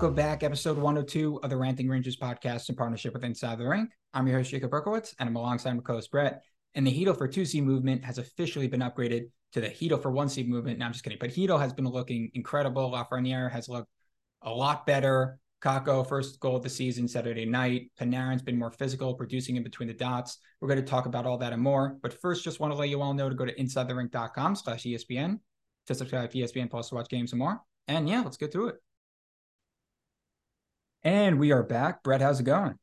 Welcome back, episode 102 of the Ranting Rangers podcast in partnership with Inside the Rink. I'm your host, Jacob Berkowitz, and I'm alongside my co-host Brett. And the Chytil for 2C movement has officially been upgraded to the Chytil for 1C movement. Now I'm just kidding, but Chytil has been looking incredible. Lafreniere has looked a lot better. Kakko, first goal of the season Saturday night. Panarin's been more physical, producing in between the dots. We're going to talk about all that and more. But first, just want to let you all know to go to insidetherink.com slash ESPN to subscribe to ESPN Plus to watch games and more. And yeah, let's get through it. And we are back. Brett, how's it going?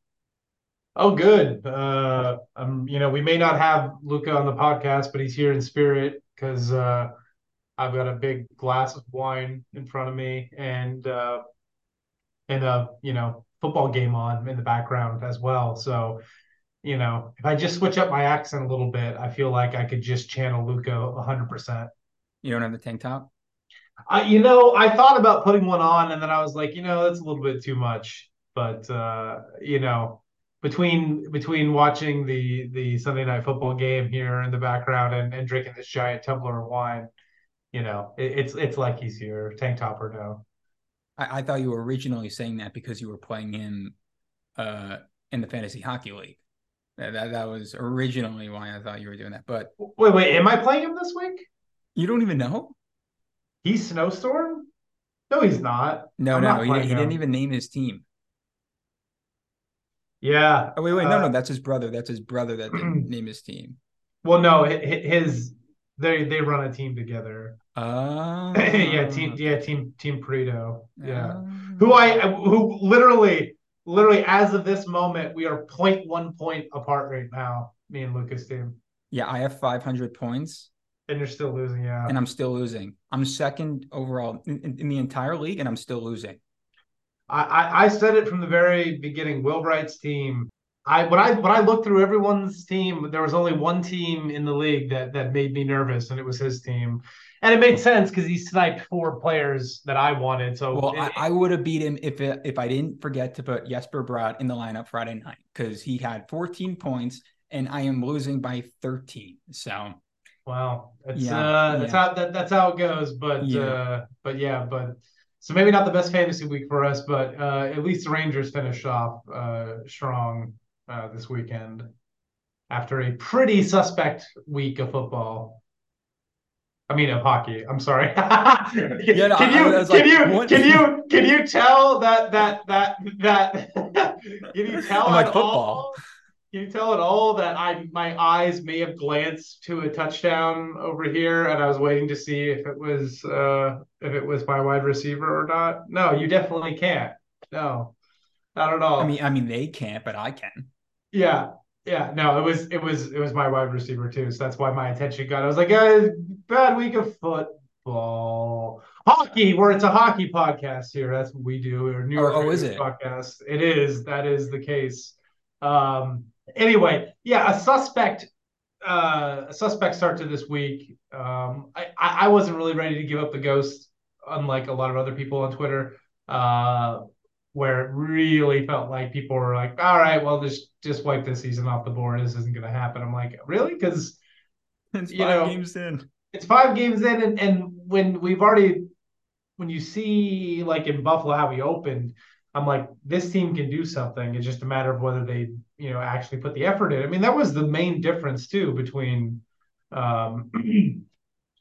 Oh, good. Uh, um, you know, we may not have Luca on the podcast, but he's here in spirit because uh, I've got a big glass of wine in front of me and uh, and a you know football game on in the background as well. So, you know, if I just switch up my accent a little bit, I feel like I could just channel Luca hundred percent. You don't have the tank top? I, you know, I thought about putting one on, and then I was like, you know, that's a little bit too much. But uh, you know, between between watching the the Sunday night football game here in the background and, and drinking this giant tumbler of wine, you know, it, it's it's like he's here, tank top or no. I, I, thought you were originally saying that because you were playing him uh, in the fantasy hockey league. That, that that was originally why I thought you were doing that. But wait, wait, am I playing him this week? You don't even know. He's Snowstorm? No, he's not. No, I'm no, not he, he didn't even name his team. Yeah. Oh, wait, wait, no, uh, no, that's his brother. That's his brother that didn't name his team. Well, no, his they they run a team together. Uh, yeah, team yeah, team team Perito. Yeah. Uh, who I who literally literally as of this moment, we are 0.1 point apart right now, me and Lucas team. Yeah, I have 500 points. And you're still losing, yeah. And I'm still losing. I'm second overall in, in the entire league, and I'm still losing. I, I, I said it from the very beginning. Will Wright's team. I when I when I looked through everyone's team, there was only one team in the league that that made me nervous, and it was his team. And it made sense because he sniped four players that I wanted. So well, it, I, I, would have beat him if it, if I didn't forget to put Jesper Bratt in the lineup Friday night because he had 14 points and I am losing by 13. So Wow, that's yeah, uh, that's yeah. how that, that's how it goes. But yeah. uh, but yeah, but so maybe not the best fantasy week for us, but uh, at least the Rangers finished off uh, strong uh, this weekend after a pretty suspect week of football. I mean, of hockey. I'm sorry. can, yeah, no, can you can like, you what? can you can you tell that that that that can you tell I'm like football? All, can you tell at all that I my eyes may have glanced to a touchdown over here, and I was waiting to see if it was uh, if it was my wide receiver or not? No, you definitely can't. No, not at all. I mean, I mean they can't, but I can. Yeah, yeah. No, it was it was it was my wide receiver too. So that's why my attention got. I was like, bad week of football. Hockey, where it's a hockey podcast here. That's what we do. Or New York oh, oh is it? Podcast. It is. That is the case. Um, anyway, yeah, a suspect, uh, a suspect start to this week. Um, I, I wasn't really ready to give up the ghost, unlike a lot of other people on Twitter, uh, where it really felt like people were like, "All right, well, just just wipe this season off the board. This isn't going to happen." I'm like, really? Because it's five know, games in. It's five games in, and, and when we've already, when you see like in Buffalo how we opened, I'm like, this team can do something. It's just a matter of whether they you know actually put the effort in. I mean, that was the main difference too between um, you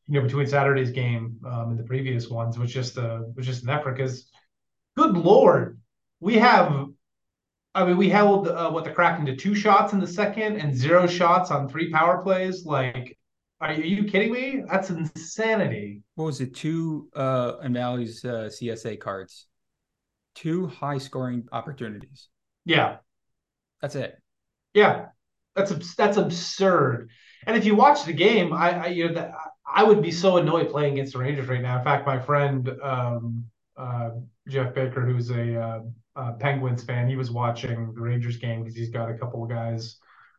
know between Saturday's game um, and the previous ones was just a was just an effort. Because good lord, we have. I mean, we held uh, what the Kraken to two shots in the second and zero shots on three power plays. Like, are you kidding me? That's insanity. What was it? Two uh, Valley's uh, CSA cards, two high scoring opportunities. Yeah, that's it. Yeah, that's that's absurd. And if you watch the game, I, I you know that I would be so annoyed playing against the Rangers right now. In fact, my friend um, uh, Jeff Baker, who's a uh, uh, Penguins fan, he was watching the Rangers game because he's got a couple of guys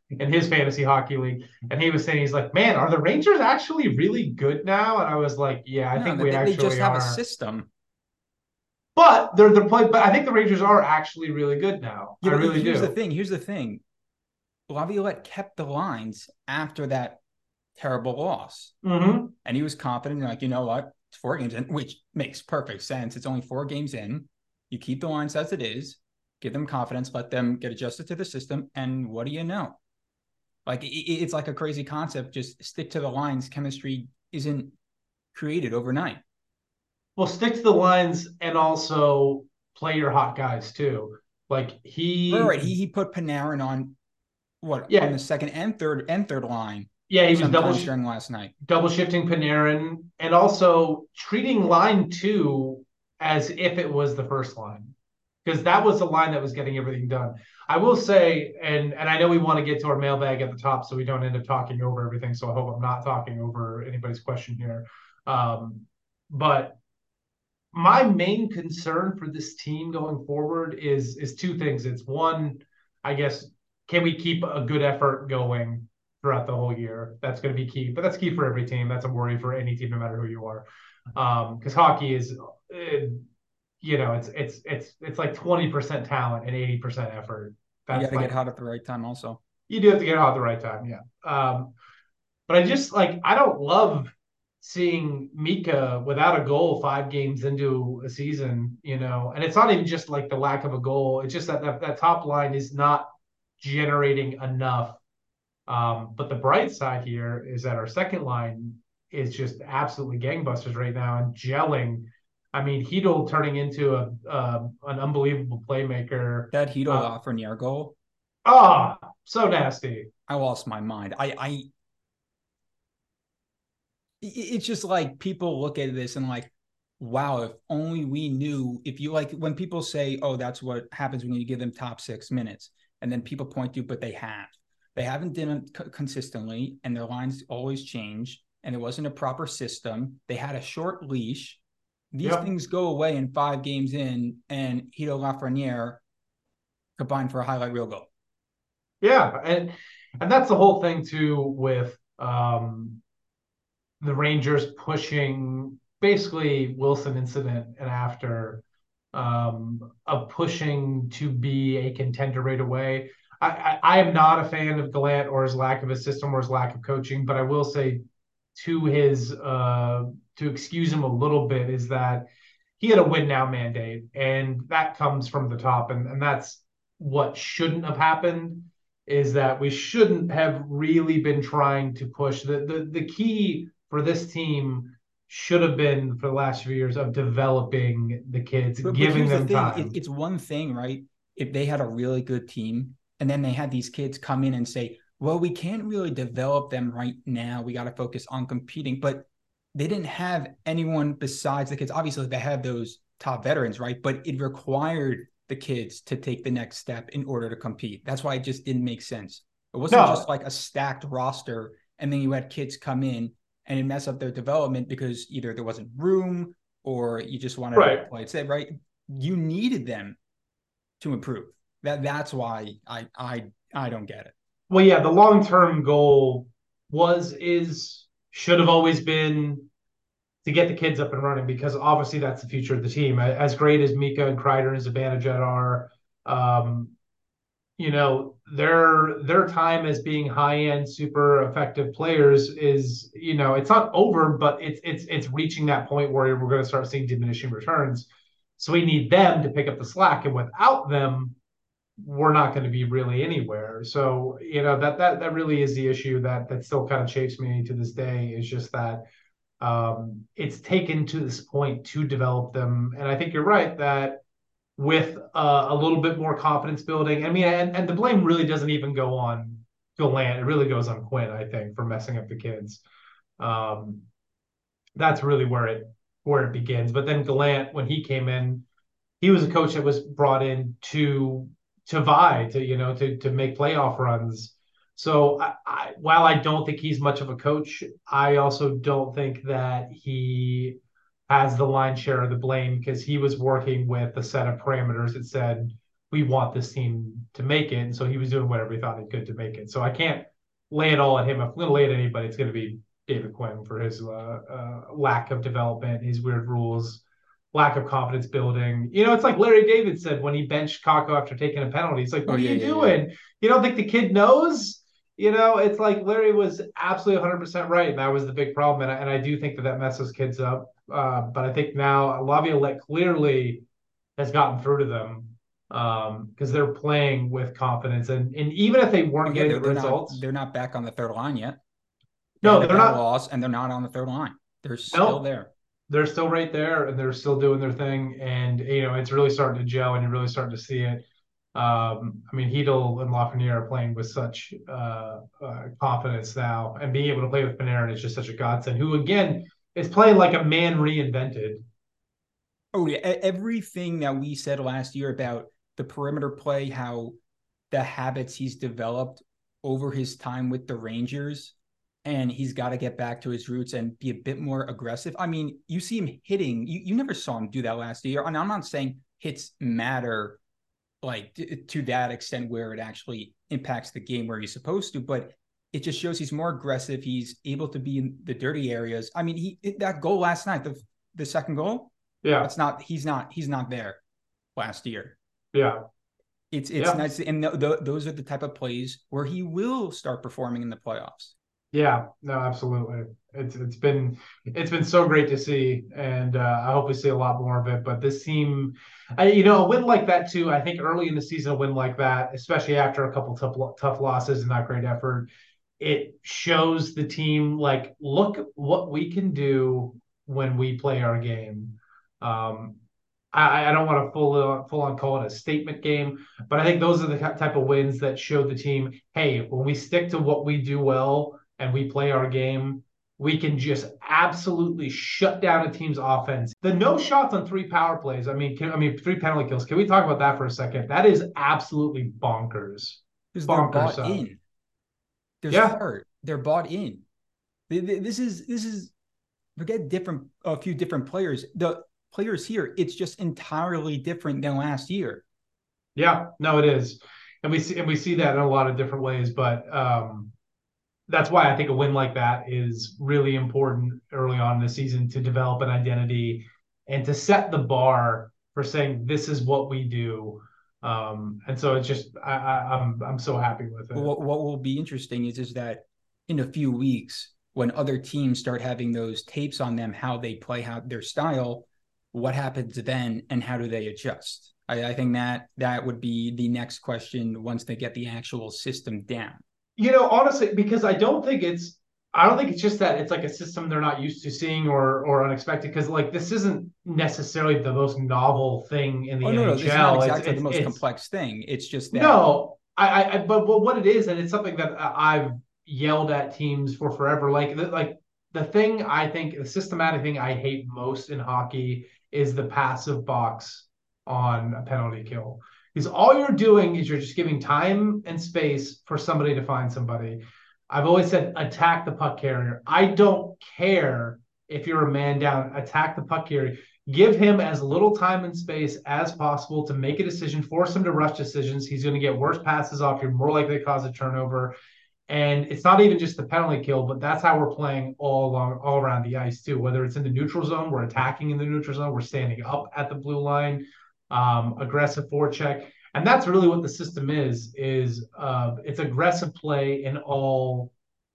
in his fantasy hockey league, and he was saying he's like, "Man, are the Rangers actually really good now?" And I was like, "Yeah, I no, think we they, actually they just have are. a system." But they're they're playing. But I think the Rangers are actually really good now. Yeah, I really here's do. the thing. Here's the thing. Laviolette kept the lines after that terrible loss, mm-hmm. and he was confident. Like you know what, it's four games in, which makes perfect sense. It's only four games in. You keep the lines as it is, give them confidence, let them get adjusted to the system, and what do you know? Like it, it's like a crazy concept. Just stick to the lines. Chemistry isn't created overnight. Well, stick to the lines and also play your hot guys too. Like he, all right, he he put Panarin on what? Yeah, on the second and third and third line. Yeah, he was double sharing last night. Double shifting Panarin and also treating line two as if it was the first line because that was the line that was getting everything done. I will say, and and I know we want to get to our mailbag at the top, so we don't end up talking over everything. So I hope I'm not talking over anybody's question here. Um, but my main concern for this team going forward is is two things. It's one, I guess, can we keep a good effort going throughout the whole year? That's going to be key. But that's key for every team. That's a worry for any team, no matter who you are, because um, hockey is. It, you know, it's it's it's it's like twenty percent talent and eighty percent effort. That's you got to like, get hot at the right time, also. You do have to get hot at the right time, yeah. Um, but I just like I don't love seeing Mika without a goal five games into a season, you know, and it's not even just like the lack of a goal. It's just that that, that top line is not generating enough. Um, but the bright side here is that our second line is just absolutely gangbusters right now and gelling I mean, Chytil turning into a uh, an unbelievable playmaker. That Chytil uh, Lafreniere goal. Oh, so nasty. I lost my mind. I, I, it's just like people look at this and like, wow, if only we knew. If you like, when people say, oh, that's what happens when you give them top six minutes, and then people point to, but they have. They haven't done it consistently, and their lines always change, and it wasn't a proper system. They had a short leash these yep. things go away in five games in, and Chytil Lafreniere combined for a highlight reel goal. Yeah, and and that's the whole thing too with um, the Rangers pushing basically Wilson incident and after um, of pushing to be a contender right away. I, I, I am not a fan of Gallant or his lack of a system or his lack of coaching, but I will say to his uh, to excuse him a little bit is that he had a win now mandate, and that comes from the top, and, and that's what shouldn't have happened. Is that we shouldn't have really been trying to push the the the key for this team should have been for the last few years of developing the kids, but, giving but them the time. It, it's one thing, right? If they had a really good team, and then they had these kids come in and say, "Well, we can't really develop them right now. We got to focus on competing." But they didn't have anyone besides the kids. Obviously, they had those top veterans, right? But it required the kids to take the next step in order to compete. That's why it just didn't make sense. It wasn't no. just like a stacked roster, and then you had kids come in and it mess up their development because either there wasn't room or you just wanted right. to play it safe, right? You needed them to improve. That that's why I I I don't get it. Well, yeah, the long term goal was is should have always been to get the kids up and running because obviously that's the future of the team. As great as Mika and Kreider and Zibanejad are, um, you know, their their time as being high end, super effective players is, you know, it's not over, but it's it's it's reaching that point where we're going to start seeing diminishing returns. So we need them to pick up the slack, and without them, we're not going to be really anywhere. So you know that that that really is the issue that that still kind of chafes me to this day. Is just that um, it's taken to this point to develop them, and I think you're right that with uh, a little bit more confidence building. I mean, and, and the blame really doesn't even go on Gallant. It really goes on Quinn, I think, for messing up the kids. Um, that's really where it where it begins. But then Gallant, when he came in, he was a coach that was brought in to to vie to you know to to make playoff runs. So I, I, while I don't think he's much of a coach, I also don't think that he has the line share of the blame because he was working with a set of parameters that said we want this team to make it, and so he was doing whatever he thought he could to make it. So I can't lay it all at him. If I'm going to lay it at anybody, it's going to be David Quinn for his uh, uh, lack of development, his weird rules, lack of confidence building. You know, it's like Larry David said when he benched Kakko after taking a penalty. He's like, "What oh, are you yeah, doing? Yeah. You don't think the kid knows?" You know, it's like Larry was absolutely 100% right, and that was the big problem. And I, and I do think that that messes kids up. Uh, but I think now Laviolette clearly has gotten through to them um because they're playing with confidence and and even if they weren't getting the results not, they're not back on the third line yet. No they're not. lost and they're not on the third line. They're still no, there. They're still right there and they're still doing their thing and you know it's really starting to gel and you're really starting to see it um, I mean, Chytil and Lafreniere are playing with such uh, uh, confidence now, and being able to play with Panarin is just such a godsend. Who again is playing like a man reinvented. Oh yeah, everything that we said last year about the perimeter play, how the habits he's developed over his time with the Rangers, and he's got to get back to his roots and be a bit more aggressive. I mean, you see him hitting. You you never saw him do that last year, and I'm not saying hits matter like to that extent where it actually impacts the game where he's supposed to, but it just shows he's more aggressive. He's able to be in the dirty areas. I mean, he that goal last night, the the second goal, yeah, it's not. He's not. He's not there last year. Yeah, it's it's yeah. nice, and th- th- those are the type of plays where he will start performing in the playoffs. Yeah, no, absolutely. It's it's been it's been so great to see, and uh, I hope we see a lot more of it. But this team, I, you know, a win like that too. I think early in the season, a win like that, especially after a couple tough tough losses and not great effort, it shows the team like, look what we can do when we play our game. Um, I, I don't want to full full on call it a statement game, but I think those are the type of wins that show the team, hey, when we stick to what we do well and we play our game, we can just absolutely shut down a team's offense. The no shots on three power plays. I mean, can, I mean three penalty kills. Can we talk about that for a second? That is absolutely bonkers. Because they're bought in. There's yeah. They're bought in. This is this is forget different a few different players. The players here, it's just entirely different than last year. Yeah, no, it is, and we see and we see that in a lot of different ways. But um, that's why I think a win like that is really important early on in the season to develop an identity and to set the bar for saying this is what we do. Um, and so it's just I, I, am I'm, I'm so happy with it. What, what will be interesting is is that in a few weeks when other teams start having those tapes on them how they play how their style, what happens then and how do they adjust? I, I think that that would be the next question once they get the actual system down. You know, honestly, because I don't think it's I don't think it's just that it's like a system they're not used to seeing or or unexpected because like this isn't necessarily the most novel thing in the oh, NHL. No, no, it's not exactly it's, the most complex thing. It's just that no, I, I but but what it is, and it's something that I've yelled at teams for forever. Like like the thing I think the systematic thing I hate most in hockey is the passive box on a penalty kill because all you're doing is you're just giving time and space for somebody to find somebody. I've always said attack the puck carrier. I don't care if you're a man down, attack the puck carrier. Give him as little time and space as possible to make a decision, force him to rush decisions. He's going to get worse passes off. You're more likely to cause a turnover. And it's not even just the penalty kill, but that's how we're playing all along, all around the ice too. Whether it's in the neutral zone, we're attacking in the neutral zone, we're standing up at the blue line, um, aggressive forecheck, and that's really what the system is. Is uh, it's aggressive play in all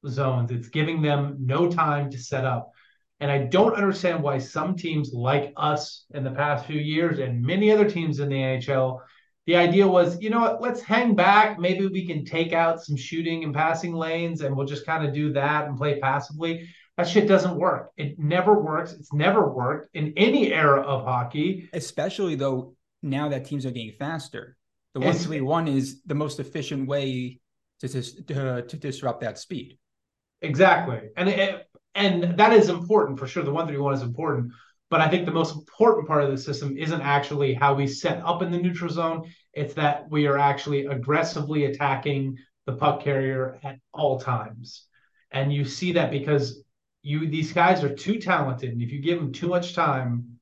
zones. It's giving them no time to set up. And I don't understand why some teams like us in the past few years and many other teams in the NHL, the idea was, you know what, let's hang back. Maybe we can take out some shooting and passing lanes and we'll just kind of do that and play passively. That shit doesn't work. It never works. It's never worked in any era of hockey. Especially though now that teams are getting faster. The one three one is the most efficient way to, to to disrupt that speed. Exactly, and it, and that is important for sure. The one three one is important, but I think the most important part of the system isn't actually how we set up in the neutral zone. It's that we are actually aggressively attacking the puck carrier at all times, and you see that because you these guys are too talented, and if you give them too much time,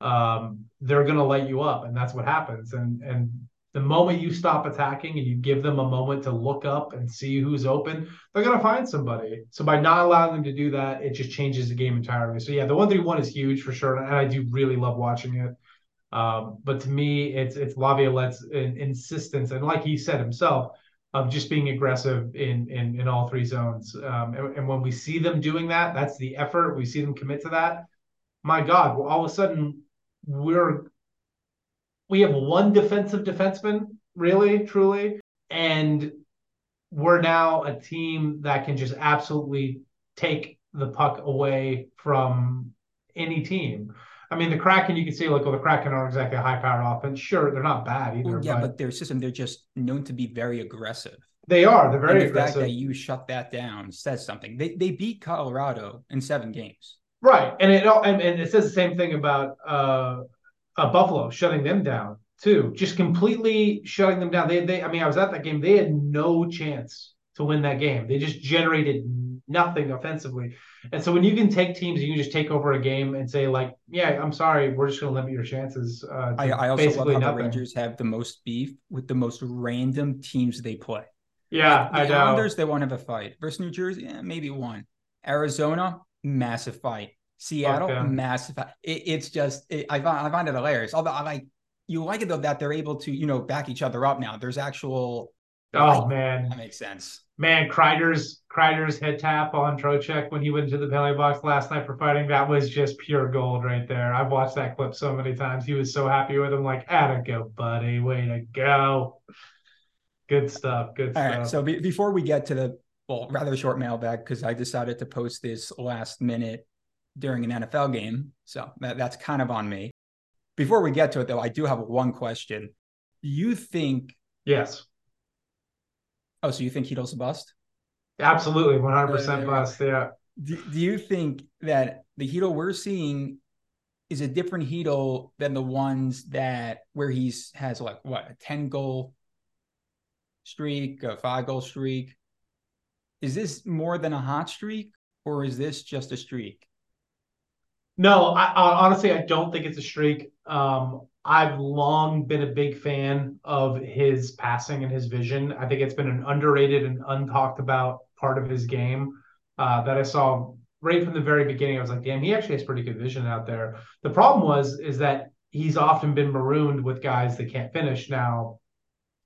um, they're going to light you up, and that's what happens. And and the moment you stop attacking and you give them a moment to look up and see who's open, they're going to find somebody. So by not allowing them to do that, it just changes the game entirely. So yeah, the one three one is huge for sure, and I do really love watching it. Um, but to me, it's it's Laviolette's insistence, and like he said himself, of just being aggressive in in, in all three zones. Um, and, and when we see them doing that, that's the effort. We see them commit to that. My God, well, all of a sudden we're we have one defensive defenseman, really, truly, and we're now a team that can just absolutely take the puck away from any team. I mean, the Kraken, you can see, like, well, the Kraken aren't exactly a high powered offense. Sure, they're not bad either. Well, yeah, but, but, their system, they're just known to be very aggressive. They are. They're very and the aggressive. fact that you shut that down says something. They they beat Colorado in seven games. Right, and it and, and it says the same thing about uh, uh, Buffalo shutting them down too, just completely shutting them down. They they I mean, I was at that game. They had no chance to win that game. They just generated nothing offensively. And so when you can take teams, you can just take over a game and say like, yeah, I'm sorry, we're just going to limit your chances. Uh, I, I, also love how nothing. the Rangers have the most beef with the most random teams they play. Yeah, like, the I Islanders, they won't have a fight. Versus New Jersey, yeah, maybe one. Arizona, massive fight. Seattle, okay. massive. Fight. It, it's just it, I find I find it hilarious. Although I like you like it though that they're able to you know back each other up now. There's actual. Oh like, man, that makes sense. Man, Kreider's Kreider's head tap on Trocheck when he went into the penalty box last night for fighting that was just pure gold right there. I've watched that clip so many times. He was so happy with him. Like, "Atta go, buddy, way to go." Good stuff. Good All stuff. right. So be- before we get to the well, rather short mailbag because I decided to post this last minute during an NFL game, so that, that's kind of on me. Before we get to it, though, I do have one question. Do you think? Yes. Oh, so you think Chytil's a bust? Absolutely, one hundred percent bust. Yeah. Do, do you think that the Chytil we're seeing is a different Chytil than the ones that where he's has like what a ten goal streak, a five goal streak. Is this more than a hot streak or is this just a streak? No, I, I, honestly, I don't think it's a streak. Um, I've long been a big fan of his passing and his vision. I think it's been an underrated and untalked about part of his game uh, that I saw right from the very beginning. I was like, damn, he actually has pretty good vision out there. The problem was is that he's often been marooned with guys that can't finish. Now,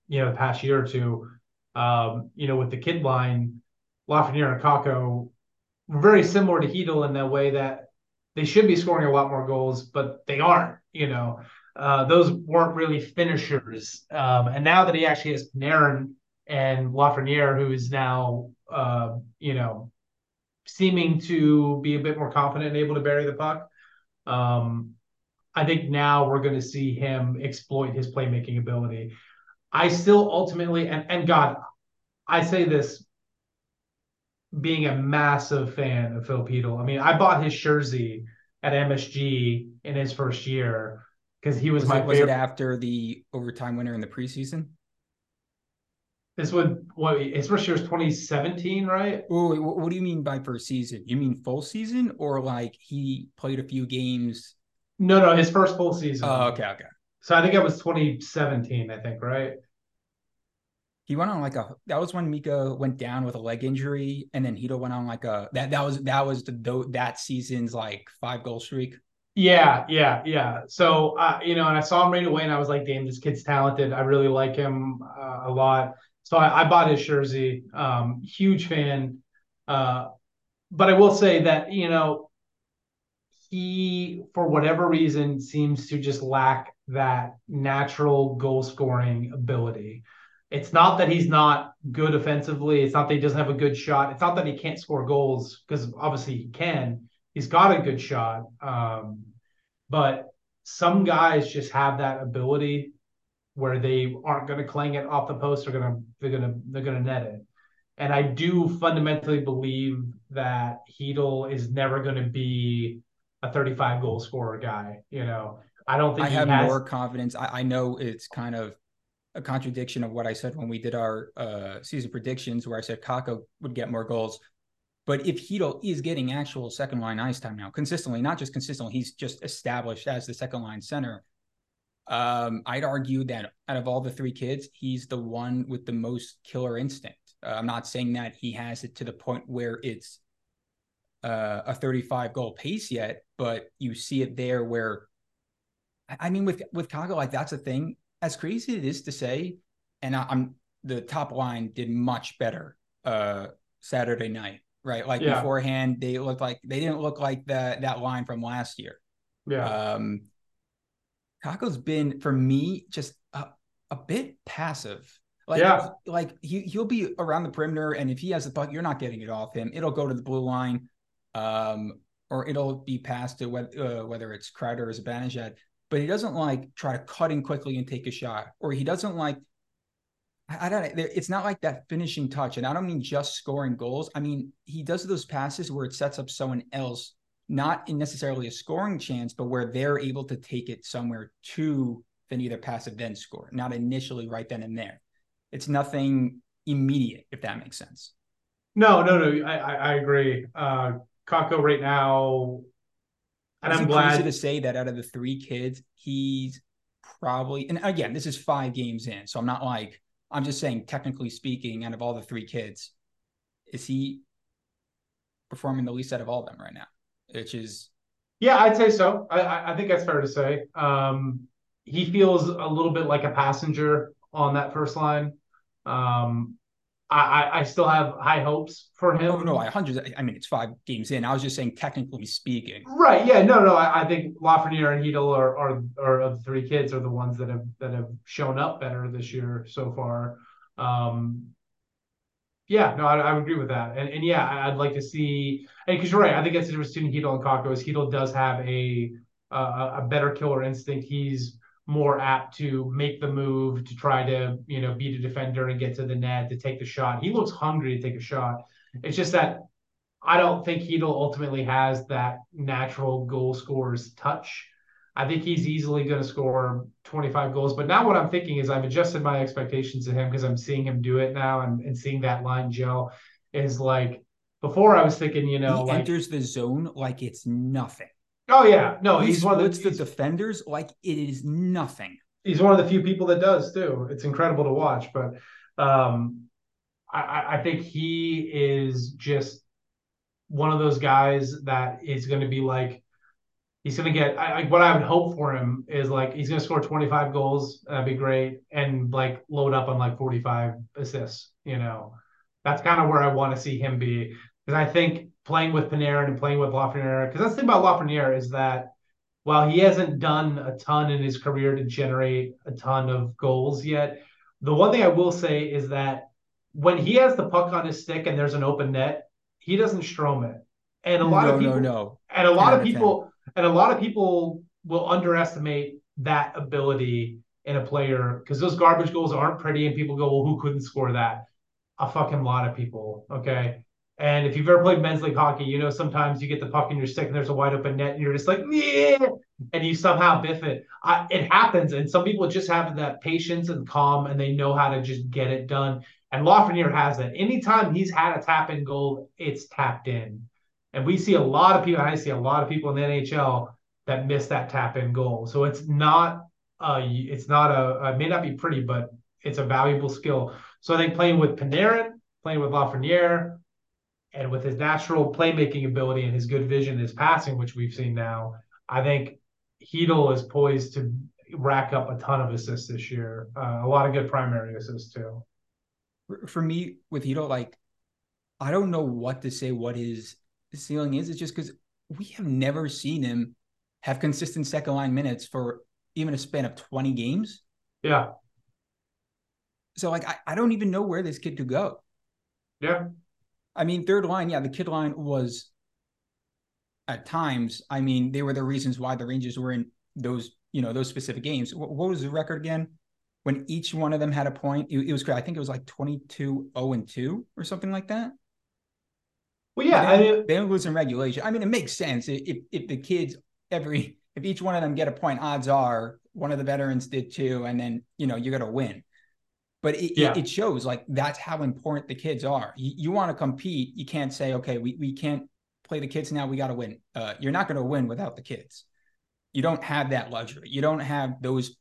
you know, the past year or two, um, you know, with the kid line, Lafreniere and Kakko were very similar to Chytil in the way that they should be scoring a lot more goals, but they aren't, you know. Uh, those weren't really finishers. Um, and now that he actually has Panarin and Lafreniere, who is now, uh, you know, seeming to be a bit more confident and able to bury the puck, um, I think now we're going to see him exploit his playmaking ability. I still ultimately, and, and God, I say this being a massive fan of Phil Chytil. I mean, I bought his jersey at MSG in his first year because he was, was my it, was favorite. it after the overtime winner in the preseason? This would what his first year was 2017, right? Oh, what do you mean by first season? You mean full season or like he played a few games? No, no, his first full season. Oh, okay, okay. So I think it was 2017, I think, right? He went on like a that was when Mika went down with a leg injury, and then Chytil went on like a that that was that was the that season's like five goal streak. Yeah, yeah, yeah. So uh, you know, and I saw him right away, and I was like, "Damn, this kid's talented. I really like him uh, a lot." So I, I bought his jersey. Um, huge fan. Uh, but I will say that you know, he for whatever reason seems to just lack that natural goal scoring ability. It's not that he's not good offensively. It's not that he doesn't have a good shot. It's not that he can't score goals because obviously he can. He's got a good shot. Um, but some guys just have that ability where they aren't going to clang it off the post. They're going to they're going to they're going to net it. And I do fundamentally believe that Chytil is never going to be a 35 goal scorer guy. You know, I don't think I have has... more confidence. I, I, know it's kind of a contradiction of what I said when we did our uh, season predictions, where I said Kakko would get more goals. But if Chytil is getting actual second line ice time now consistently, not just consistently, he's just established as the second line center. Um, I'd argue that out of all the three kids, he's the one with the most killer instinct. Uh, I'm not saying that he has it to the point where it's uh, a 35 goal pace yet, but you see it there where I mean, with with Kakko, like that's a thing. As crazy it is to say, and I, am the top line did much better uh Saturday night, right? Like yeah. beforehand, they looked like they didn't look like that that line from last year. Yeah. Um, Kakko's been for me just a, a bit passive. Like, yeah. like he he'll be around the perimeter, and if he has the puck, you're not getting it off him. It'll go to the blue line, um, or it'll be passed to whether, uh, whether it's Kreider or Zibanejad. But he doesn't like try to cut in quickly and take a shot, or he doesn't like. I, I don't. It's not like that finishing touch, and I don't mean just scoring goals. I mean he does those passes where it sets up someone else not in necessarily a scoring chance, but where they're able to take it somewhere to then either pass it then score, not initially right then and there. It's nothing immediate, if that makes sense. No, no, no. I I, agree. Uh Kakko right now, and I'm glad to say that out of the three kids, he's probably and again, this is five games in, so I'm not like I'm just saying technically speaking, out of all the three kids, is he performing the least out of all of them right now? which is yeah, I'd say so. I I think that's fair to say. Um, he feels a little bit like a passenger on that first line. Um, I, I still have high hopes for him. Oh, no, I hundred. I mean, it's five games in. I was just saying, technically speaking. Right. Yeah. No. No. I, I think Lafreniere and Chytil are, are are of the three kids are the ones that have that have shown up better this year so far. Um, yeah, no, I, I would agree with that, and and yeah, I'd like to see, and because you're right, I think that's the difference between Chytil and Kakko is Chytil does have a uh, a better killer instinct. He's more apt to make the move to try to you know beat a defender and get to the net to take the shot. He looks hungry to take a shot. It's just that I don't think Chytil ultimately has that natural goal scorer's touch. I think he's easily going to score 25 goals. But now what I'm thinking is I've adjusted my expectations to him because I'm seeing him do it now and, and seeing that line gel is like before I was thinking, you know, he like, enters the zone like it's nothing. Oh yeah, no, he he's one of the, the defenders like it is nothing. He's one of the few people that does too. It's incredible to watch, but um, I, I think he is just one of those guys that is going to be like he's going to get I, what I would hope for him is like he's going to score 25 goals. That'd be great, and like load up on like 45 assists. You know, that's kind of where I want to see him be because I think playing with Panarin and playing with Lafreniere. Because that's the thing about Lafreniere is that while he hasn't done a ton in his career to generate a ton of goals yet, the one thing I will say is that when he has the puck on his stick and there's an open net, he doesn't strom it. And a lot no, of people, no, no. and a lot of people, and a lot of people will underestimate that ability in a player because those garbage goals aren't pretty, and people go, "Well, who couldn't score that?" A fucking lot of people. Okay, and if you've ever played men's league hockey, you know sometimes you get the puck in your stick and there's a wide open net and you're just like, yeah, and you somehow biff it. I, it happens, and some people just have that patience and calm, and they know how to just get it done. And Lafreniere has that. Anytime he's had a tap in goal, it's tapped in. And we see a lot of people. I see a lot of people in the NHL that miss that tap in goal. So it's not a, it's not a it may not be pretty, but it's a valuable skill. So I think playing with Panarin, playing with Lafreniere, and with his natural playmaking ability and his good vision, his passing, which we've seen now, I think Chytil is poised to rack up a ton of assists this year. Uh, a lot of good primary assists too. For me, with Chytil, like I don't know what to say. What his ceiling is? It's just because we have never seen him have consistent second line minutes for even a span of twenty games. Yeah. So like I, I don't even know where this kid could go. Yeah. I mean, third line, yeah, the kid line was at times. I mean, they were the reasons why the Rangers were in those, you know, those specific games. What, what was the record again? When each one of them had a point, it, it was great. I think it was like 22 0 and 2 or something like that. Well, yeah, they, I mean, they don't lose in regulation. I mean, it makes sense if if the kids every if each one of them get a point, odds are one of the veterans did too, and then you know you're gonna win but it, yeah. it, shows like that's how important the kids are. You, you want to compete, you can't say, okay, we, we can't play the kids now, we got to win. Uh, you're not going to win without the kids. You don't have that luxury. You don't have those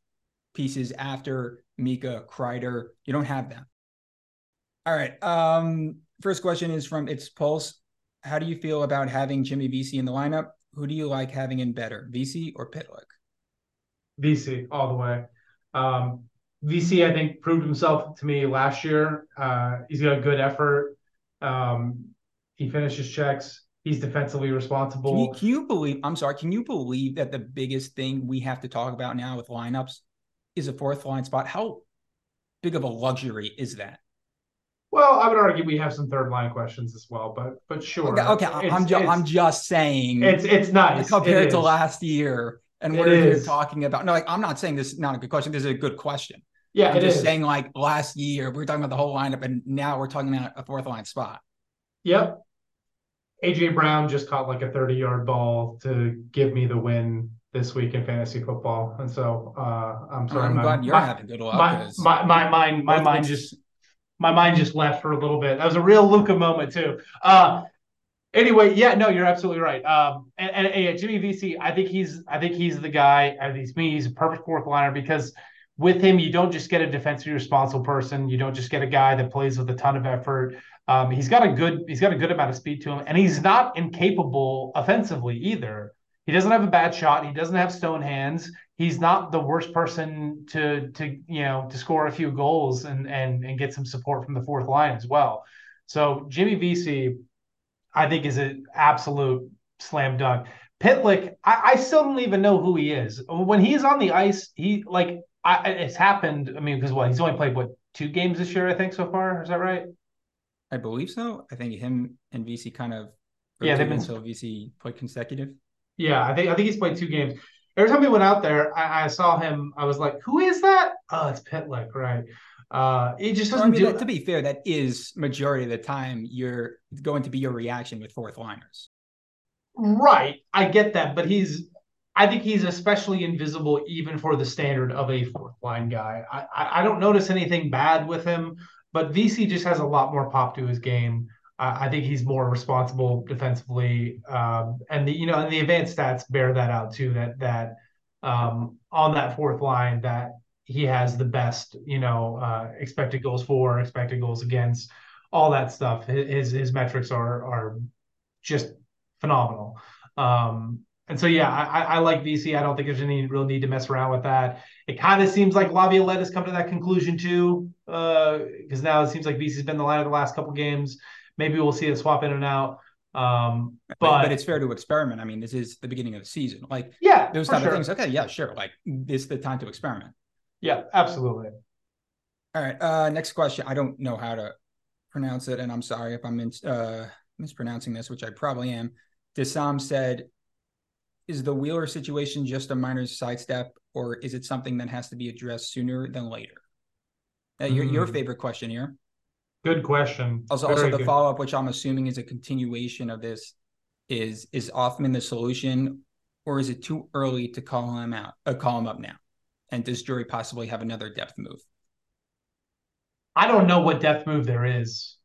pieces after Mika, Kreider. You don't have them. All right. Um, first question is from It's Pulse. How do you feel about having Jimmy Vesey in the lineup? Who do you like having in better, Vesey or Pitlick? Vesey all the way. Um, Vesey, I think, proved himself to me last year. Uh, he's got a good effort. Um, he finishes checks. He's defensively responsible. Can you, can you believe? I'm sorry. Can you believe that the biggest thing we have to talk about now with lineups is a fourth line spot? How big of a luxury is that? Well, I would argue we have some third line questions as well, but but sure. Okay, okay. I'm just I'm just saying it's it's nice compared it to last year and what you're talking about. No, like I'm not saying this is not a good question. This is a good question. Yeah, I'm just is. saying like last year we were talking about the whole lineup, and now we're talking about a fourth line spot. Yep. AJ Brown just caught like a 30 yard ball to give me the win this week in fantasy football, and so uh, I'm sorry. I'm my, glad you're my, having good luck. My, my, my mind my mind just my mind just left for a little bit. That was a real Luca moment too. Uh, anyway, yeah, no, you're absolutely right. Um, and, and, and yeah, Jimmy Vesey, I think he's I think he's the guy. At least me, he's a perfect fourth liner because with him, you don't just get a defensively responsible person. You don't just get a guy that plays with a ton of effort. Um, he's got a good he's got a good amount of speed to him, and he's not incapable offensively either. He doesn't have a bad shot. He doesn't have stone hands. He's not the worst person to to you know to score a few goals and and and get some support from the fourth line as well. So Jimmy Vesey, I think, is an absolute slam dunk. Pitlick, I, I, still don't even know who he is. When he's on the ice, he like I, it's happened. I mean, because what he's only played what two games this year, I think, so far. Is that right? I believe so. I think him and Vesey kind of yeah, they've been so Vesey played consecutive. Yeah, I think I think he's played two games. Every time we went out there, I, I saw him. I was like, "Who is that?" Oh, it's Pitlick, right? Uh, it just doesn't. I mean, do... that, to be fair, that is majority of the time you're going to be your reaction with fourth liners. Right, I get that, but he's I think he's especially invisible even for the standard of a fourth line guy. I, I don't notice anything bad with him, but Vesey just has a lot more pop to his game. Uh, I think he's more responsible defensively, um, and the you know and the advanced stats bear that out too. That that um, on that fourth line that he has the best you know uh, expected goals for, expected goals against, all that stuff. His his metrics are are just phenomenal. Um, and so, yeah, I, I like Vesey. I don't think there's any real need to mess around with that. It kind of seems like Laviolette has come to that conclusion too, because uh, now it seems like Vesey's been the line of the last couple games. Maybe we'll see it swap in and out. Um, but, but it's fair to experiment. I mean, this is the beginning of the season. Like, yeah, those type sure. of things. Okay, yeah, sure. Like, this is the time to experiment. Yeah, absolutely. All right. Uh, next question. I don't know how to pronounce it, and I'm sorry if I'm in, uh, mispronouncing this, which I probably am. Desam said, is the Wheeler situation just a minor sidestep, or is it something that has to be addressed sooner than later? Uh, your mm. your hmm. favorite question here. Good question. Also, Very also the follow up, which I'm assuming is a continuation of this, is is Othmann the solution, or is it too early to call him out? Uh, call him up now, and does Drury possibly have another depth move? I don't know what depth move there is.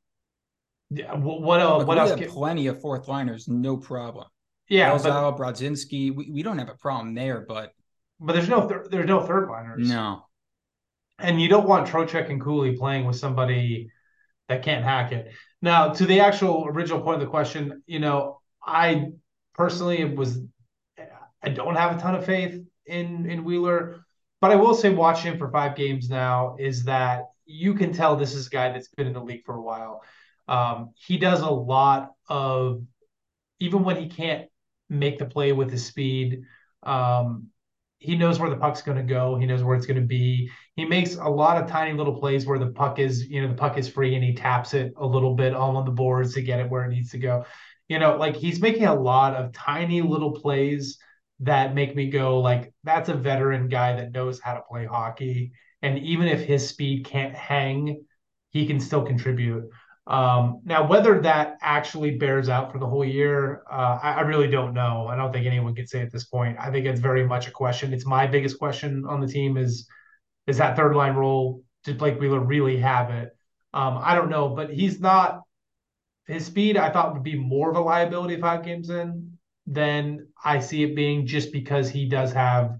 What what, uh, what else? Have plenty of fourth liners, no problem. Yeah, Elzal, Brodzinski, we, we don't have a problem there, but but there's no th- there's no third liners. No, and you don't want Trocheck and Cooley playing with somebody that can't hack it. Now, to the actual original point of the question, you know, I personally was I don't have a ton of faith in in Wheeler, but I will say watching him for five games now is that you can tell this is a guy that's been in the league for a while. Um, he does a lot of even when he can't make the play with his speed. Um, he knows where the puck's going to go. He knows where it's going to be. He makes a lot of tiny little plays where the puck is, you know, the puck is free and he taps it a little bit all on the boards to get it where it needs to go. You know, like he's making a lot of tiny little plays that make me go like that's a veteran guy that knows how to play hockey and even if his speed can't hang, he can still contribute. Um, now, whether that actually bears out for the whole year, uh, I, really don't know. I don't think anyone can say at this point. I think it's very much a question. It's my biggest question on the team is is that third line role? Did Blake Wheeler really have it? Um, I don't know, but he's not. His speed, I thought, would be more of a liability five games in than I see it being, just because he does have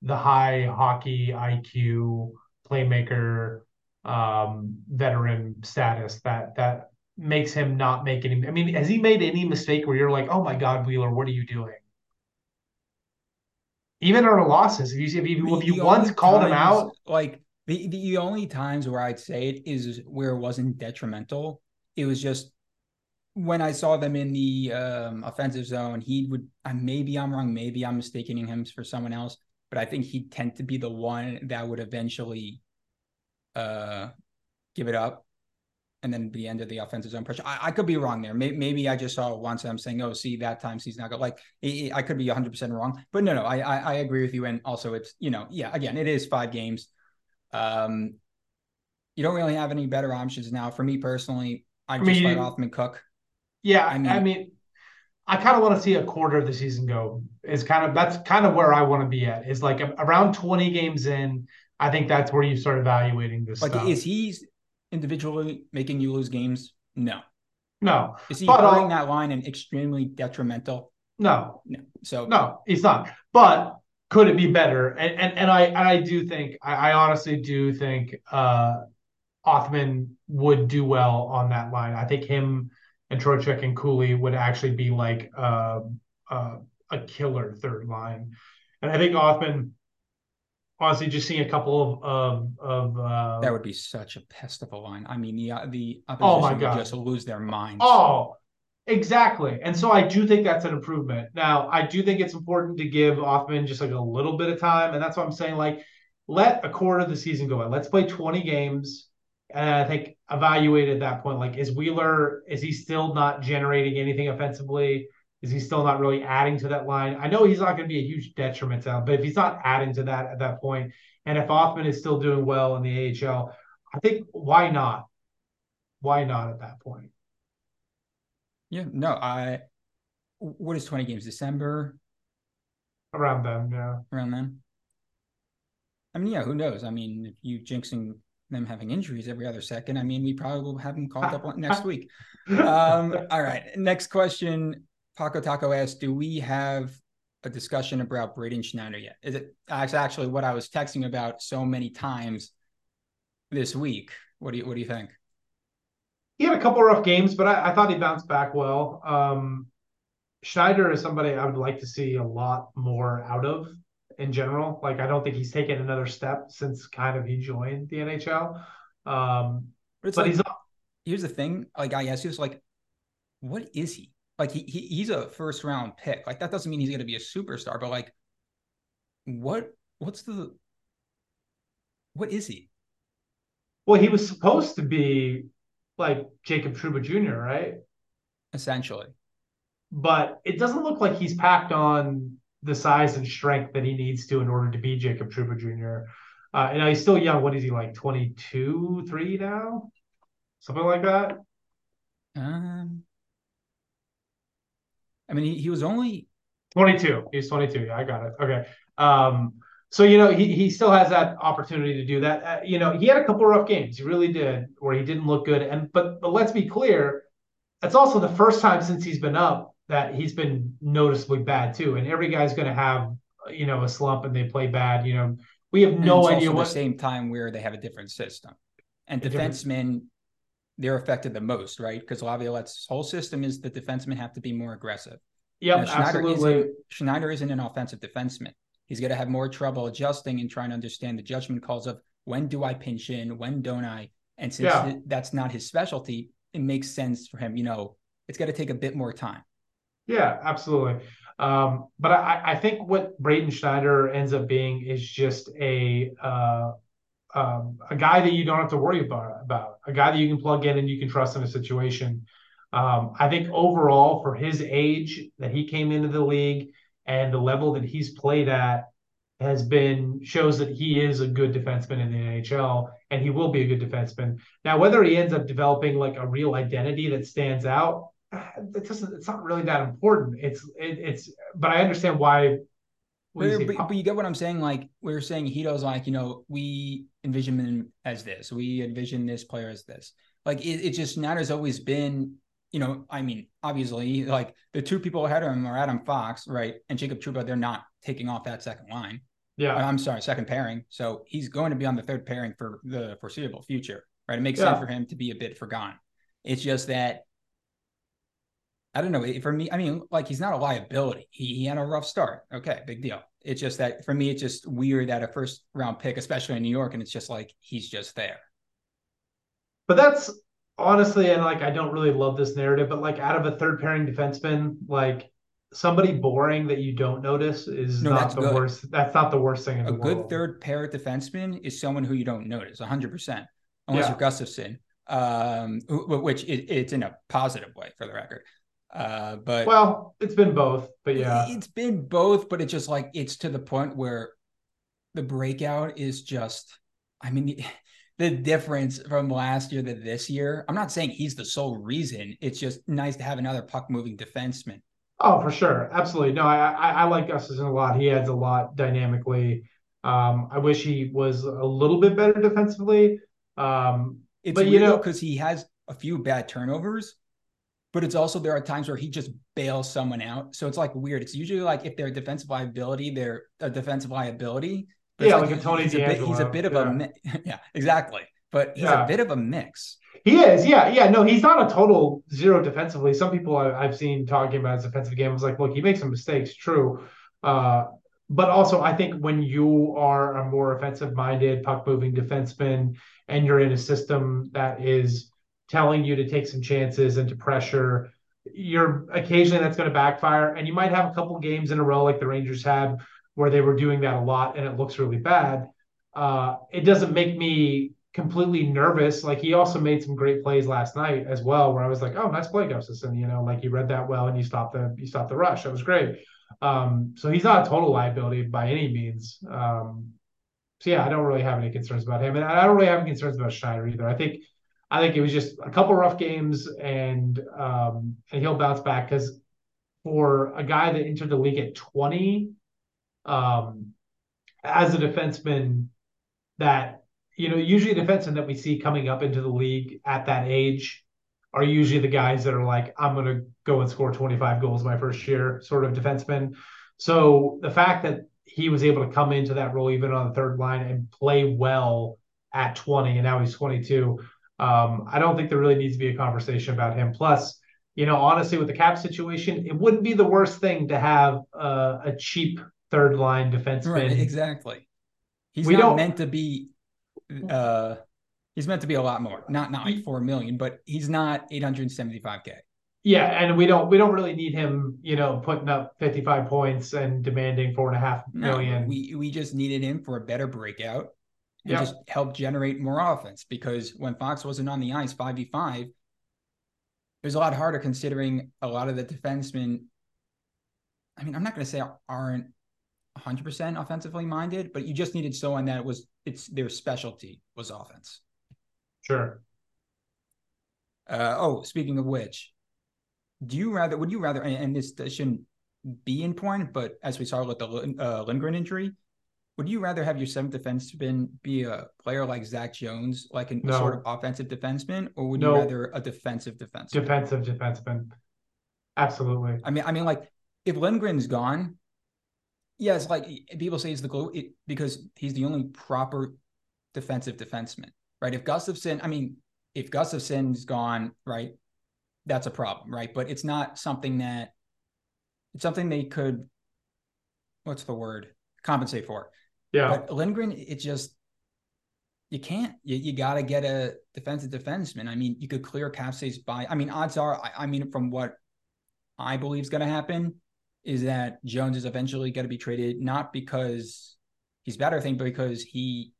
the high hockey IQ playmaker um, veteran status that that makes him not make any. I mean, has he made any mistake where you're like, oh my God, Wheeler, what are you doing? Even our losses, if you if you, if you once called times, him out, like the the only times where I'd say it is where it wasn't detrimental. It was just when I saw them in the um, offensive zone, he would. Uh, maybe I'm wrong. Maybe I'm mistaking him for someone else. But I think he'd tend to be the one that would eventually uh, give it up, and then be end of the offensive zone pressure. I, I could be wrong there. Maybe, maybe, I just saw once. I'm saying, oh, see, that time he's not good. Like I could be 100 percent wrong. But no, no, I, I I agree with you. And also, it's you know, yeah, again, it is five games. Um, you don't really have any better options now. For me personally, I, I just mean, let Othmann cook. Yeah, I mean, I mean, I kind of want to see a quarter of the season go. Is kind of that's kind of where I want to be at. Is like around twenty games in. I think that's where you start evaluating this. Like, stuff. is he individually making you lose games? No. No. Is he putting that line and extremely detrimental? No. No. So no, he's not. But could it be better? And and, and I and I do think I, I honestly do think uh Othmann would do well on that line. I think him and Trocheck and Cooley would actually be like uh, uh, a killer third line. And I think Othmann, honestly, just seeing a couple of of, of uh, that would be such a pest of a line. I mean, the the opposition oh my God. would just lose their minds. Oh, exactly. And so I do think that's an improvement. Now, I do think it's important to give Offman just like a little bit of time, and that's what I'm saying. Like, let a quarter of the season go. By. Let's play 20 games and I think evaluate at that point, like, is Wheeler, is he still not generating anything offensively? Is he still not really adding to that line? I know he's not going to be a huge detriment to them, but if he's not adding to that at that point, and if Othmann is still doing well in the AHL, I think why not? Why not at that point? Yeah, no, I. What is twenty games? December. Around then, yeah. Around then. I mean, yeah, who knows? I mean, if you jinxing them having injuries every other second, I mean, we probably will have them called up next week. Um, all right. Next question. Paco Taco asks, do we have a discussion about Braden Schneider yet? Is it actually what I was texting about so many times this week? What do you what do you think? He had a couple rough games, but I, I thought he bounced back well. Um, Schneider is somebody I would like to see a lot more out of in general. Like I don't think he's taken another step since kind of he joined the NHL. Um, but, but like, he's here's the thing. Like I asked you, like, what is he? Like he, he he's a first round pick. Like that doesn't mean he's going to be a superstar. But like, what what's the what is he? Well, he was supposed to be like Jacob Trouba Jr., right? Essentially. But it doesn't look like he's packed on the size and strength that he needs to in order to be Jacob Trouba Jr. Uh, and he's still young. What is he like? 22, three now, something like that. Um, I mean, he, he was only 22. He's 22. Yeah, I got it. Okay. Um, so you know he, he still has that opportunity to do that. Uh, you know he had a couple rough games. He really did, where he didn't look good. And but but let's be clear, that's also the first time since he's been up that he's been noticeably bad too. And every guy's going to have, you know, a slump and they play bad. You know, we have no idea what. the same time where they have a different system, and defensemen they're affected the most, right? Because Laviolette's whole system is the defensemen have to be more aggressive. Yeah, absolutely. Isn't, Schneider isn't an offensive defenseman. He's going to have more trouble adjusting and trying to understand the judgment calls of when do I pinch in, when don't I? And since yeah. that's not his specialty, it makes sense for him. You know, it's got to take a bit more time. Yeah, absolutely. Um, but I, I think what Braden Schneider ends up being is just a uh, um, a guy that you don't have to worry about, about a guy that you can plug in and you can trust in a situation. Um, I think overall, for his age that he came into the league and the level that he's played at, has been shows that he is a good defenseman in the NHL and he will be a good defenseman. Now, whether he ends up developing like a real identity that stands out, it doesn't it's not really that important it's it, it's but i understand why but, but, but, you get what i'm saying? Like we are saying Chytil's like you know we envision him as this. We envision this player as this. Like it, it just has always been you know i mean obviously like the two people ahead of him are adam fox right and jacob trouba. They're not taking off that second line. Yeah. Uh, I'm sorry second pairing. So he's going to be on the third pairing for the foreseeable future right? It makes yeah. sense for him to be a bit forgotten. It's just that I don't know. For me, I mean, like he's not a liability. He, he had a rough start. Okay, big deal. It's just that for me, it's just weird that a first round pick, especially in New York, and it's just like he's just there. But that's honestly, and like I don't really love this narrative, but like out of a third pairing defenseman, like somebody boring that you don't notice is no, not the good. worst. That's not the worst thing in a the world. A good third pair defenseman is someone who you don't notice 100%, unless yeah. you're Gustafsson, um, which it, it's in a positive way for the record. Uh, but well, it's been both, but yeah, it's been both, but it's just like it's to the point where the breakout is just, I mean, the difference from last year to this year. I'm not saying he's the sole reason. It's just nice to have another puck moving defenseman. Oh, for sure, absolutely. No, I I, I like Gustafsson a lot. He adds a lot dynamically. Um, I wish he was a little bit better defensively. Um, it's but, you know because he has a few bad turnovers, but it's also there are times where he just bails someone out. So it's like weird. It's usually like if they're a defensive liability, they're a defensive liability. Yeah, like, like a Tony he's, a bit, he's a bit of yeah. a yeah, exactly. But he's yeah. a bit of a mix. He is, yeah, yeah. No, he's not a total zero defensively. Some people I, have seen talking about his defensive game was like, look, he makes some mistakes, true. Uh, but also, I think when you are a more offensive-minded, puck-moving defenseman, and you're in a system that is telling you to take some chances and to pressure, you're occasionally that's going to backfire, and you might have a couple games in a row like the Rangers had where they were doing that a lot, and it looks really bad. Uh, it doesn't make me completely nervous. Like he also made some great plays last night as well, where I was like, "Oh, nice play, Gustafsson." You know, like you read that well and you stopped the you stopped the rush. That was great. Um, so he's not a total liability by any means. Um, so yeah, I don't really have any concerns about him, and I don't really have any concerns about Schneider either. I think I think it was just a couple rough games, and um, and he'll bounce back because for a guy that entered the league at 20, um, as a defenseman, that you know, usually defensemen that we see coming up into the league at that age are usually the guys that are like, I'm to go and score 25 goals my first year, sort of defenseman. So the fact that he was able to come into that role even on the third line and play well at 20, and now he's 22. Um, I don't think there really needs to be a conversation about him. Plus, you know, honestly, with the cap situation, it wouldn't be the worst thing to have uh, a cheap third line defenseman. Right, exactly. He's we not meant to be uh he's meant to be a lot more. Not not like four million, but he's not 875k. Yeah, and we don't we don't really need him, you know, putting up 55 points and demanding four and a half million. No, we we just needed him for a better breakout and yep. just help generate more offense because when Fox wasn't on the ice 5v5, it was a lot harder considering a lot of the defensemen. I mean, I'm not going to say aren't 100% offensively minded, but you just needed someone that was it's their specialty was offense. Sure. Uh, oh, speaking of which, do you rather would you rather and this, this shouldn't be in point, but as we saw with the uh, Lindgren injury, would you rather have your seventh defenseman be a player like Zach Jones, like a no. sort of offensive defenseman, or would no. you rather a defensive defenseman? Defensive defenseman. Absolutely. I mean, I mean, like if Lindgren's gone, Yes, like people say he's the glue it, because he's the only proper defensive defenseman, right? If Gustafsson, I mean, if Gustafsson's gone, right, that's a problem, right? But it's not something that it's something they could, what's the word, compensate for. Yeah. But Lindgren, it just you can't. You, you got to get a defensive defenseman. I mean, you could clear cap space by. I mean, odds are. I, I mean, from what I believe is going to happen, is that Jones is eventually going to be traded, not because he's better thing, but because he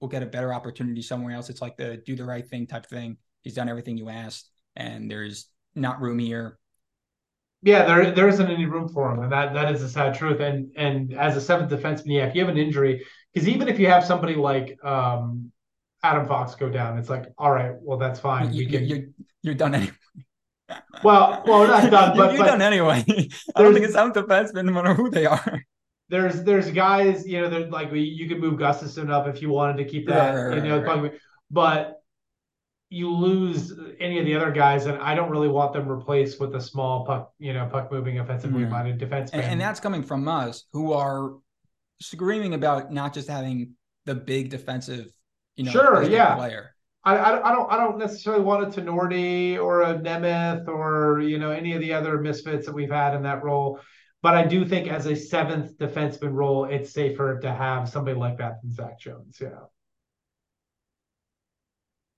will get a better opportunity somewhere else. It's like the do the right thing type thing. He's done everything you asked, and there's not room here. Yeah, there there isn't any room for him, and that that is the sad truth. And and as a seventh defenseman, yeah, if you have an injury, because even if you have somebody like um, Adam Fox go down, it's like, all right, well that's fine. You, can... you're, you're done anyway. Well, well, not done, but you're but done anyway. I don't think it's some defensemen, no matter who they are. There's there's guys, you know, that like you could move Gustafsson up if you wanted to keep that, right, right, you know, right. but you lose any of the other guys, and I don't really want them replaced with a small puck, you know, puck moving offensively minded defenseman. And, and that's coming from us who are screaming about not just having the big defensive, you know, sure, yeah. player I, I, don't I don't necessarily want a Tinordi or a Nemeth or you know any of the other misfits that we've had in that role, but I do think as a seventh defenseman role, it's safer to have somebody like that than Zach Jones. Yeah.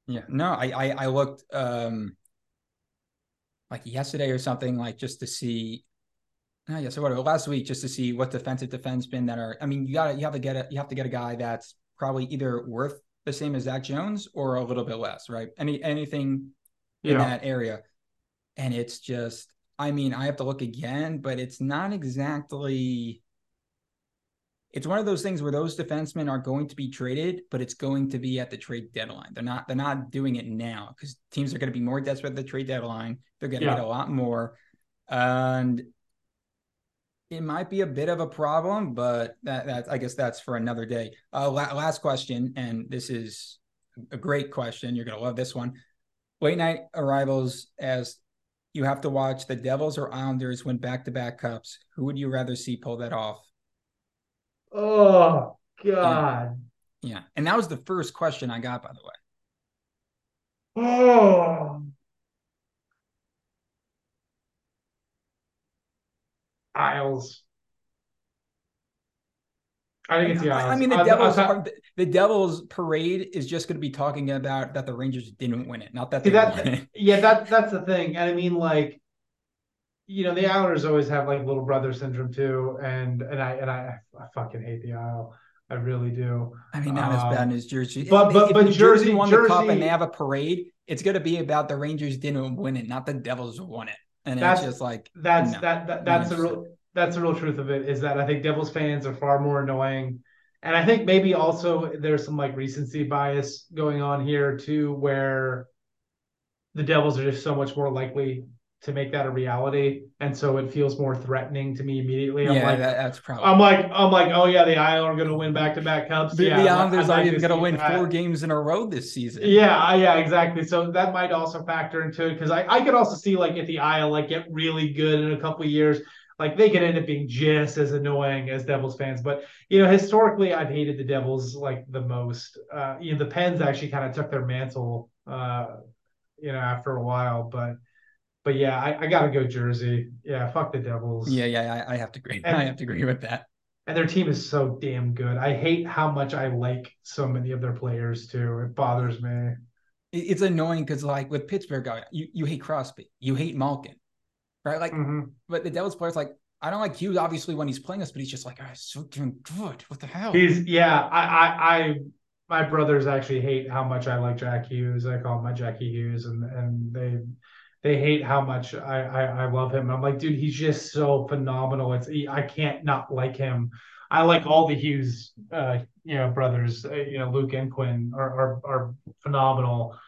Yeah, no, I I, I looked um like yesterday or something like just to see. No, yeah, so what last week just to see what defensive defensemen that are. I mean, you gotta you have to get a you have to get a guy that's probably either worth the same as Zach Jones or a little bit less, right? Any anything in yeah. that area, and it's just. I mean, I have to look again, but it's not exactly it's one of those things where those defensemen are going to be traded, but it's going to be at the trade deadline. They're not they're not doing it now because teams are going to be more desperate at the trade deadline. They're going to yeah. get a lot more, and it might be a bit of a problem, but that that I guess that's for another day. Uh, la- last question, and this is a great question. You're going to love this one. Late night arrivals as you have to watch the Devils or Islanders win back to back cups. Who would you rather see pull that off? Oh God. Yeah. yeah. And that was the first question I got, by the way. Oh. Isles. I think it's the Isles. I mean, the I, Devils. I, I, the Devils parade is just going to be talking about that the Rangers didn't win it, not that they that, won it. Yeah, that that's the thing. And I mean, like, you know, the Islanders always have like little brother syndrome too, and and I and I, I fucking hate the Isle. I really do. I mean, not um, as bad as Jersey. But but if, but if Jersey, won Jersey, the cup and they have a parade, it's going to be about the Rangers didn't win it, not the Devils won it. And that's just like that's no, that, that that's the real that's the real truth of it is that I think Devils fans are far more annoying. And I think maybe also there's some like recency bias going on here too, where the Devils are just so much more likely to make that a reality, and so it feels more threatening to me immediately. I'm yeah, like, that, that's probably. I'm like, I'm like, oh yeah, the Islanders are going to win back to back cups. The, yeah, the Islanders are even going to win that. four games in a row this season. Yeah, yeah, exactly. So that might also factor into it because I, I could also see like if the Isle like get really good in a couple years, like they could end up being just as annoying as Devils fans. But you know, historically, I've hated the Devils like the most. Uh, you know, the Pens actually kind of took their mantle, uh, you know, after a while, but but yeah, I, I gotta go Jersey. Yeah, fuck the Devils. Yeah, yeah, I, I have to agree. And, I have to agree with that. And their team is so damn good. I hate how much I like so many of their players too. It bothers me. It's annoying because like with Pittsburgh, you you hate Crosby, you hate Malkin, right? Like, mm-hmm. but the Devils players like I don't like Hughes obviously when he's playing us, but he's just like, oh, so doing good. What the hell? He's yeah. I I I my brothers actually hate how much I like Jack Hughes. I call him my Jackie Hughes, and and they they hate how much I, I, I love him. I'm like, dude, he's just so phenomenal. It's I can't not like him. I like all the Hughes, uh, you know, brothers. Uh, you know, Luke and Quinn are are, are phenomenal.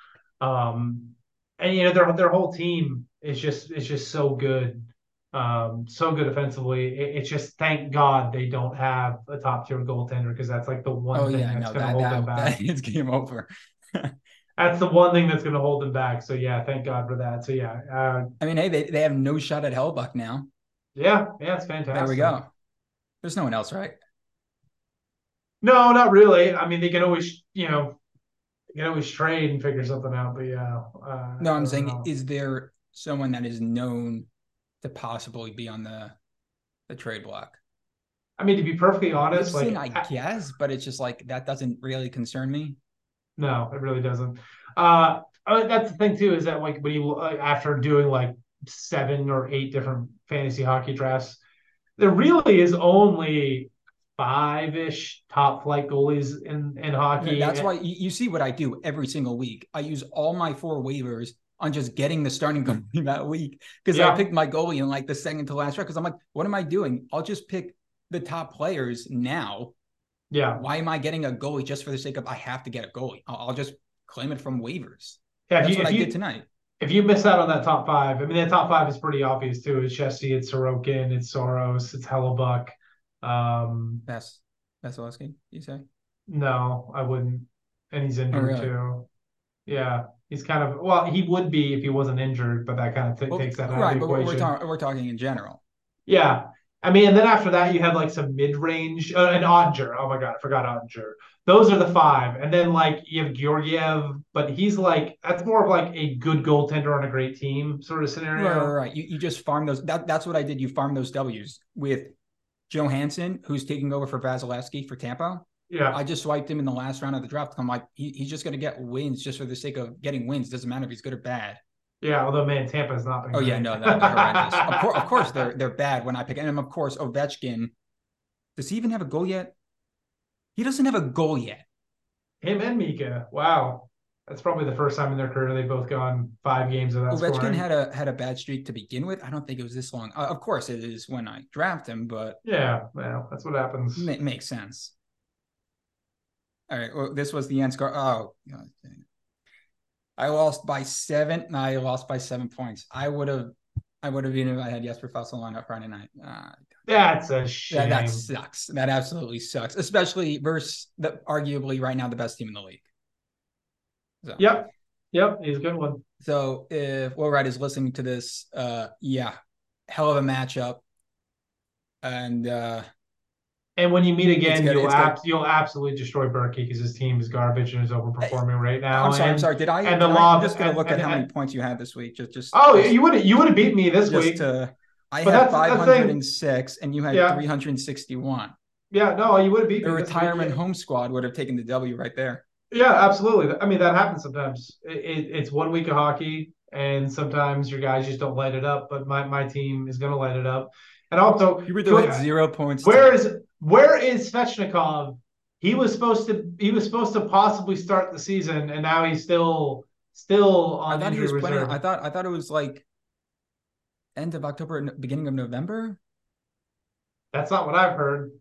Um, and you know, their their whole team is just is just so good, um, so good offensively. It, it's just thank God they don't have a top tier goaltender because that's like the one oh, thing yeah, that's no, going to hold that, them back. That, it's game over. that's the one thing that's going to hold them back. So yeah, thank God for that. So yeah, uh, I mean, hey, they, they have no shot at Hellebuyck now. Yeah, yeah, it's fantastic. There we go. There's no one else, right? No, not really. I mean, they can always, you know, they can always trade and figure something out. But yeah, uh, no, I'm saying, know. is there someone that is known to possibly be on the the trade block? I mean, to be perfectly honest, like I guess, but it's just like that doesn't really concern me. No, it really doesn't. Uh, uh, that's the thing too, is that like when you uh, after doing like seven or eight different fantasy hockey drafts, there really is only five-ish top flight goalies in in hockey. That's why you, you see what I do every single week. I use all my four waivers on just getting the starting goalie that week because yeah. I picked my goalie in like the second to last round because I'm like, what am I doing? I'll just pick the top players now yeah. Why am I getting a goalie just for the sake of I have to get a goalie? I'll, I'll just claim it from waivers. Yeah, that's you, what I you, did tonight. If you miss out on that top five, I mean, that top five is pretty obvious too. It's Jesse, it's Sorokin, it's Saros, it's Hellebuyck. Um, Best, Vasilevskiy, you say? No, I wouldn't. And he's injured oh, really? too. Yeah, he's kind of well, he would be if he wasn't injured, but that kind of t- well, takes that out right, of the equation. Right, but we're, talking we're talking in general. Yeah, I mean, and then after that, you have like some mid range uh, and Oettinger. Oh my God, I forgot Oettinger. Those are the five. And then like you have Georgiev, but he's like, that's more of like a good goaltender on a great team sort of scenario. Right, right, right. You, you just farm those. That, that's what I did. You farm those W's with Johansson, who's taking over for Vasilevskiy for Tampa. Yeah. I just swiped him in the last round of the draft. I'm like, he, he's just going to get wins just for the sake of getting wins. Doesn't matter if he's good or bad. Yeah, although man, Tampa's not been. Oh great. yeah, no, they're horrendous. of, course, of course, they're they're bad when I pick. And of course, Ovechkin. Does he even have a goal yet? He doesn't have a goal yet. Him and Mika. Wow. That's probably the first time in their career they've both gone five games of that. Ovechkin scoring. had a had a bad streak to begin with. I don't think it was this long. Uh, of course, it is when I draft him, but yeah, well, that's what happens. Ma- makes sense. All right, well, this was the end score. Oh, God. I lost by seven. I lost by seven points. I would have, I would have been if I had Jesper Fossil on Friday night. Uh, That's a shame. That, that sucks. That absolutely sucks, especially versus the arguably right now the best team in the league. So. Yep. Yep. He's a good one. So if Will Wright is listening to this, uh, yeah, hell of a matchup. And uh and when you meet again, you'll ab- you'll absolutely destroy Berkey because his team is garbage and is overperforming right now. I'm sorry. And, I'm sorry. Did I? And the law. I'm just gonna look and, at how many points you had this week. Just, just. Oh, just, you would you would have beat me this week. To, I but had 506 and you had yeah. 361. Yeah, no, you would have beat the retirement home squad would have taken the W right there. Yeah, absolutely. I mean, that happens sometimes. It, it, it's one week of hockey, and sometimes your guys just don't light it up. But my, my team is going to light it up. And also, you were doing zero points. Where is where is Svechnikov? He was supposed to he was supposed to possibly start the season, and now he's still still on. I thought he was reserve. playing. I thought I thought it was like end of October, beginning of November. That's not what I've heard.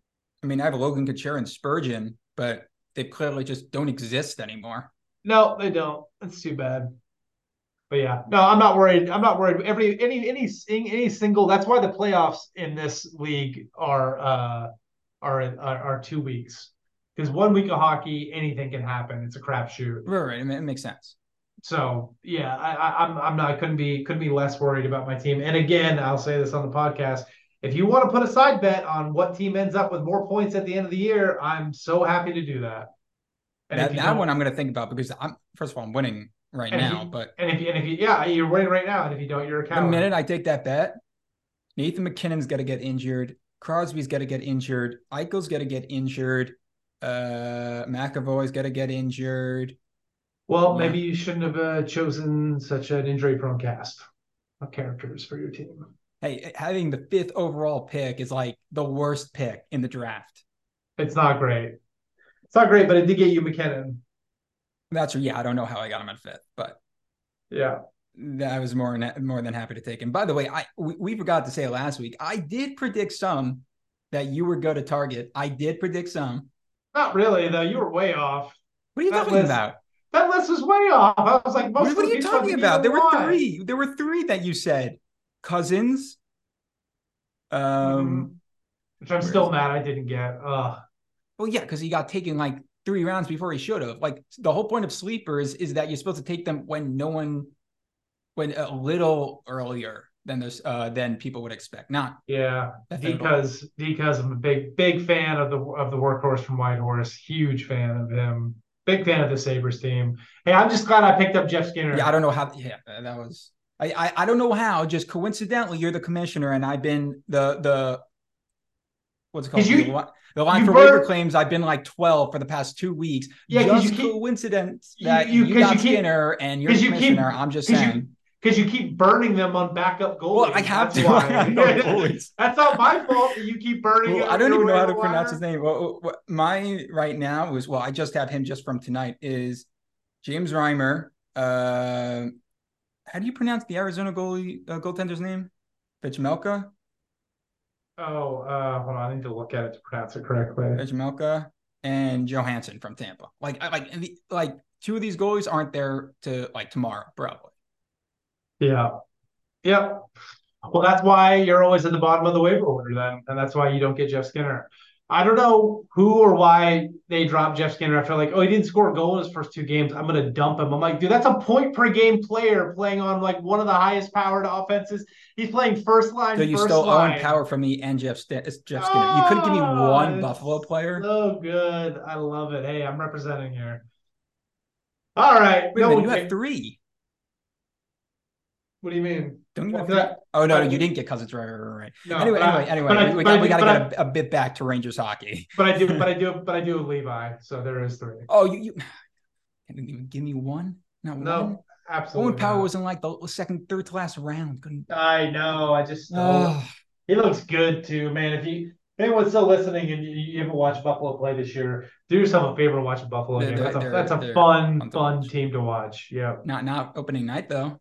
I mean, I have Logan Couture and Spurgeon, but they clearly just don't exist anymore. No, they don't. That's too bad. But yeah, no, I'm not worried. I'm not worried. Every any any any single. That's why the playoffs in this league are uh are are, are two weeks because one week of hockey, anything can happen. It's a crapshoot. Right, right. It makes sense. So yeah, I, I I'm I'm not I couldn't be couldn't be less worried about my team. And again, I'll say this on the podcast. If you want to put a side bet on what team ends up with more points at the end of the year, I'm so happy to do that. And that, that one I'm going to think about because I'm first of all I'm winning right now, you, but and if you and if you yeah you're winning right now, and if you don't, you're a coward. The minute I take that bet, Nathan MacKinnon's got to get injured. Crosby's got to get injured. Eichel's got to get injured. Uh, McAvoy's got to get injured. Well, yeah. maybe you shouldn't have uh, chosen such an injury-prone cast of characters for your team. Hey, having the fifth overall pick is like the worst pick in the draft. It's not great. It's not great, but it did get you MacKinnon. That's yeah. I don't know how I got him at fifth, but yeah, I was more more than happy to take him. By the way, I we, we forgot to say last week. I did predict some that you would go to Target. I did predict some. Not really though. You were way off. What are you that talking list, about? That list was way off. I was like, most what, are you talking about? There were why. three. There were three that you said. Cozens. Um, mm-hmm. which I'm still mad I didn't get. Ugh. Well, yeah, because he got taken like three rounds before he should have. Like the whole point of sleepers is that you're supposed to take them when no one, when a little earlier than this uh than people would expect. Not yeah, because because I'm a big big fan of the of the workhorse from Whitehorse. Huge fan of him. Big fan of the Sabres team. Hey, I'm just glad I picked up Jeff Skinner. Yeah, I don't know how. Yeah, that was. I, I, I don't know how. Just coincidentally, you're the commissioner, and I've been the the what's it called? You, the, line for burn, waiver claims. I've been like 12 for the past two weeks. Yeah, just you keep, coincidence that you, you, you got you keep, Skinner and you're commissioner. Keep, I'm just saying. Because you keep burning them on backup goalies. Well, I have That's to. Why. That's not my fault that you keep burning. Well, I don't even know how to pronounce his name. Well, my right now is well, I just have him just from tonight. Is James Reimer? Uh, how do you pronounce the Arizona goalie uh, goaltender's name? Vejmelka. Oh, uh, hold on. I need to look at it to pronounce it correctly. Vejmelka and Johansson from Tampa. Like, like, like two of these goalies aren't there to like tomorrow, probably. Yeah. Yeah. Well, that's why you're always at the bottom of the waiver order then, and that's why you don't get Jeff Skinner. I don't know who or why they dropped Jeff Skinner after like, oh, he didn't score a goal in his first two games. I'm gonna dump him. I'm like, dude, that's a point per game player playing on like one of the highest powered offenses. He's playing first line. So you still line. own power from me and Jeff, Jeff Skinner. Oh, you couldn't give me one Buffalo player. So good. I love it. Hey, I'm representing here. All right. Wait no, you have three. What do you mean? Don't you have that? Oh no, you didn't get Cozens right, right, right. No, anyway, anyway, anyway, I, we, got we got to get a, a, bit back to Rangers hockey. But I do, but I do, but I do Levi. So there is three. Oh, you, you can you give me one? Not no, one. Absolutely. Owen Power was in like the second, third to last round. Couldn't. I know. I just. Oh. He looks good too, man. If you anyone's still listening and you, you, haven't watched Buffalo play this year, do yourself a favor and watch a Buffalo game. That's a, that's a fun, fun team to watch. Yeah. Not not opening night though.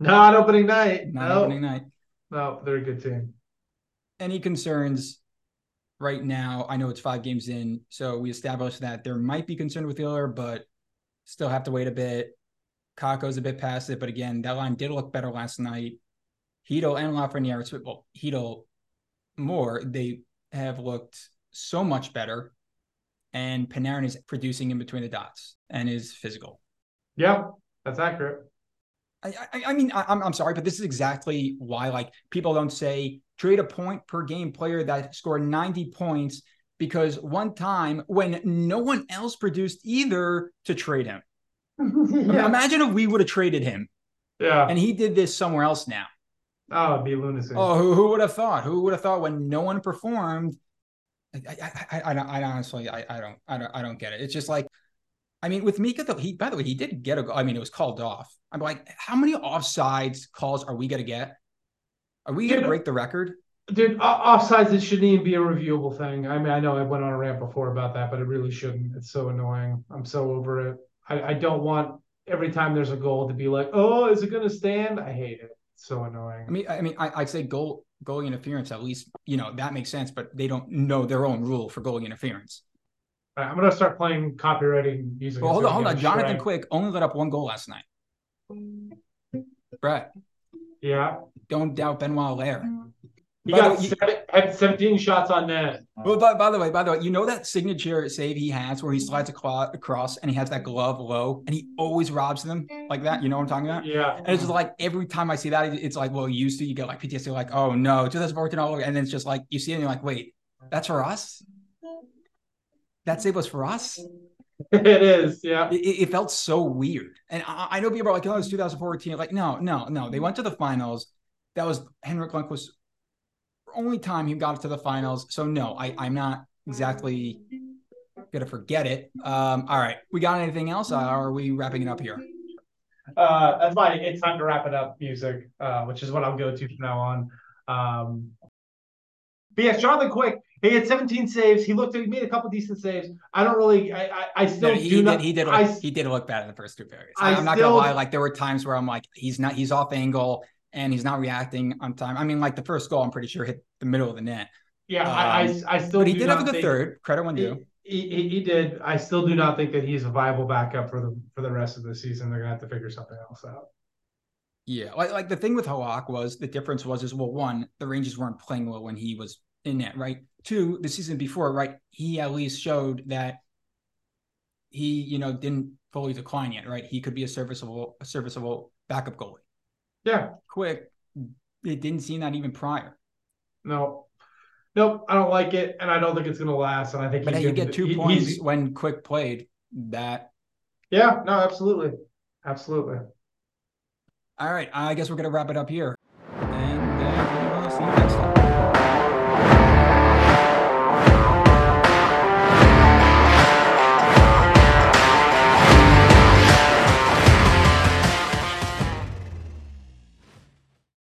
Not opening night. Not no. opening night. No, they're a good team. Any concerns right now? I know it's five games in, so we established that there might be concern with Wheeler, but still have to wait a bit. Kakko's a bit past it, but again, that line did look better last night. Chytil and Lafreniere, well, Chytil more, they have looked so much better. And Panarin is producing in between the dots and is physical. Yeah, that's accurate. I, I, I mean, I, I'm, I'm sorry, but this is exactly why, like, people don't say trade a point per game player that scored 90 points because one time when no one else produced either to trade him. yeah. Imagine if we would have traded him. Yeah. And he did this somewhere else now. Oh, it'd be lunacy. Oh, who, who would have thought? Who would have thought when no one performed? I, I, I, I, I honestly, I, I don't, I don't, I don't get it. It's just like, I mean, with Mika, though, he, by the way, he did get a, I mean, it was called off. I'm like, how many offsides calls are we going to get? Are we going to break the record? Dude, offsides, it shouldn't even be a reviewable thing. I mean, I know I went on a rant before about that, but it really shouldn't. It's so annoying. I'm so over it. I, I don't want every time there's a goal to be like, oh, is it going to stand? I hate it so annoying. I mean, I mean, I, would say goal goalie interference at least you know that makes sense, but they don't know their own rule for goal interference. Right, I'm gonna start playing copywriting music. Well, hold on, hold on. Jonathan Quick only let up one goal last night. Brett. Yeah. Don't doubt Benoit Allaire. He got way, seven, had 17 shots on net. Well, by, by, the way, by the way, you know that signature save he has where he slides across and he has that glove low and he always robs them like that. You know what I'm talking about? Yeah. And it's just like every time I see that, it's like, well, you used to you get like PTSD, like, oh no, 2014 all over. And then it's just like you see it and you're like, wait, that's for us? That save was for us? it is, yeah. It, it, felt so weird. And I, I know people are like, oh, it's 2014. Like, no, no, no. They went to the finals. That was Henrik Lundqvist only time he got to the finals. So no, I, I'm not exactly gonna forget it. Um, all right, we got anything else? Uh, are we wrapping it up here? Uh, that's my it's time to wrap it up music, uh, which is what I'll go to from now on. Um, but yeah, Jonathan Quick, he had 17 saves. He looked, he made a couple decent saves. I don't really, I, I, I still no, he, do he not. Did, he did, look, I, he did look bad in the first two periods. I am not gonna lie. Like there were times where I'm like, he's not, he's off angle and he's not reacting on time. I mean, like the first goal, I'm pretty sure hit the middle of the net. Yeah, um, I, I, I still. But he did have a good third. Credit when due. He, he, he did. I still do not think that he's a viable backup for the for the rest of the season. They're gonna have to figure something else out. Yeah, like like the thing with Halak was the difference was is well, one, the Rangers weren't playing well when he was in net, right? Two, the season before, right? He at least showed that he, you know, didn't fully decline yet, right? He could be a serviceable, a serviceable backup goalie. Yeah. Quick. It didn't seem that even prior. No. Nope, I don't like it, and I don't think it's going to last. And I think, but you get two he, points when Quick played. That. Yeah. No. Absolutely. Absolutely. All right. I guess we're going to wrap it up here.